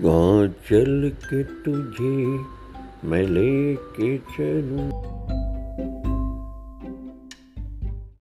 गाँव चल के तुझे मैं लेके चलूँ।